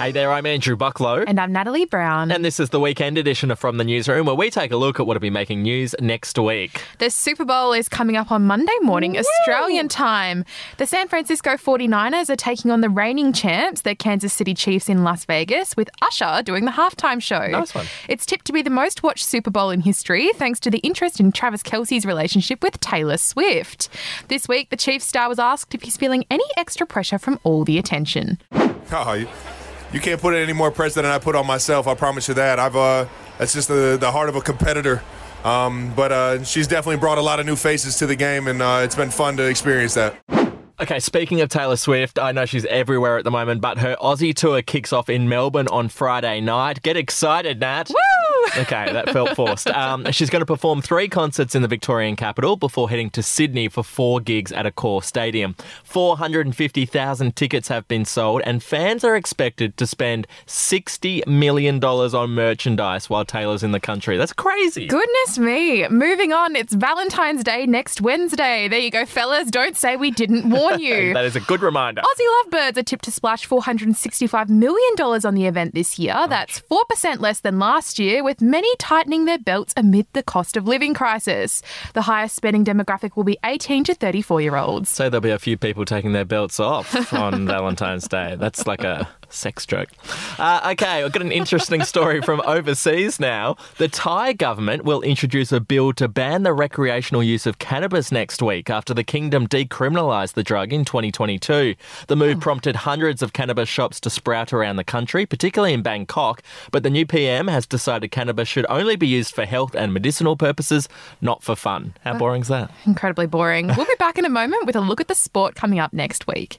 Hey there, I'm Andrew Bucklow. And I'm Natalie Brown. And this is the weekend edition of From the Newsroom, where we take a look at what will be making news next week. The Super Bowl is coming up on Monday morning, Woo! Australian time. The San Francisco 49ers are taking on the reigning champs, the Kansas City Chiefs in Las Vegas, with Usher doing the halftime show. Nice one. It's tipped to be the most watched Super Bowl in history, thanks to the interest in Travis Kelce's relationship with Taylor Swift. This week, the Chiefs star was asked if he's feeling any extra pressure from all the attention. Oh, you can't put any more pressure than I put on myself. I promise you that. I've uh, that's just the the heart of a competitor. Um, but uh, she's definitely brought a lot of new faces to the game, and uh, it's been fun to experience that. Okay, speaking of Taylor Swift, I know she's everywhere at the moment, but her Aussie tour kicks off in Melbourne on Friday night. Get excited, Nat. Woo! Okay, that felt forced. Um, she's going to perform three concerts in the Victorian capital before heading to Sydney for four gigs at Accor Stadium. 450,000 tickets have been sold, and fans are expected to spend $60 million on merchandise while Taylor's in the country. That's crazy. Goodness me. Moving on, it's Valentine's Day next Wednesday. There you go, fellas. Don't say we didn't warn on you. that is a good reminder. Aussie Lovebirds are tipped to splash $465 million on the event this year. That's 4% less than last year, with many tightening their belts amid the cost of living crisis. The highest spending demographic will be 18 to 34 year olds. So there'll be a few people taking their belts off on Valentine's Day. That's like a sex joke. Uh, okay, I've got an interesting story from overseas now. The Thai government will introduce a bill to ban the recreational use of cannabis next week after the kingdom decriminalised the drug in 2022. The move hmm. prompted hundreds of cannabis shops to sprout around the country, particularly in Bangkok. But the new PM has decided cannabis should only be used for health and medicinal purposes, not for fun. How boring is that? Incredibly boring. We'll be back in a moment with a look at the sport coming up next week.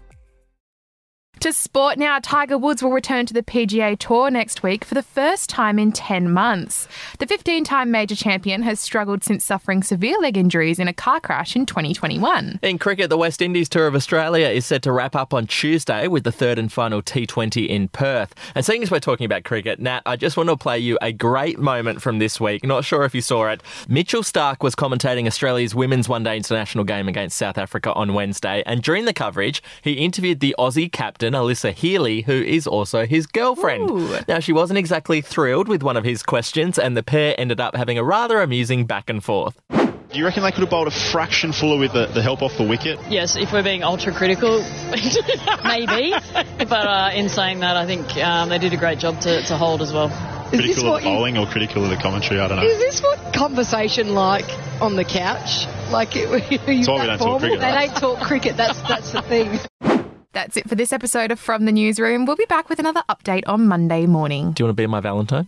To sport now, Tiger Woods will return to the PGA Tour next week for the first time in 10 months. The 15 time major champion has struggled since suffering severe leg injuries in a car crash in 2021. In cricket, the West Indies Tour of Australia is set to wrap up on Tuesday with the third and final T20 in Perth. And seeing as we're talking about cricket, Nat, I just want to play you a great moment from this week. Not sure if you saw it. Mitchell Starc was commentating Australia's women's one day international game against South Africa on Wednesday. And during the coverage, he interviewed the Aussie captain. Alyssa Healy, who is also his girlfriend. Ooh. Now, she wasn't exactly thrilled with one of his questions, and the pair ended up having a rather amusing back and forth. Do you reckon they could have bowled a fraction fuller with the, the help off the wicket? Yes, if we're being ultra critical, maybe. But uh, in saying that, I think um, they did a great job to, to hold as well. Critical of the bowling you, or critical of the commentary? I don't know. Is this what conversation like on the couch? Like, it, That's why we don't talk cricket. They don't talk cricket. That's that's the thing. That's it for this episode of From the Newsroom. We'll be back with another update on Monday morning. Do you want to be my Valentine?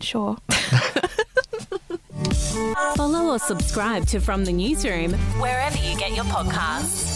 Sure. Follow or subscribe to From the Newsroom wherever you get your podcasts.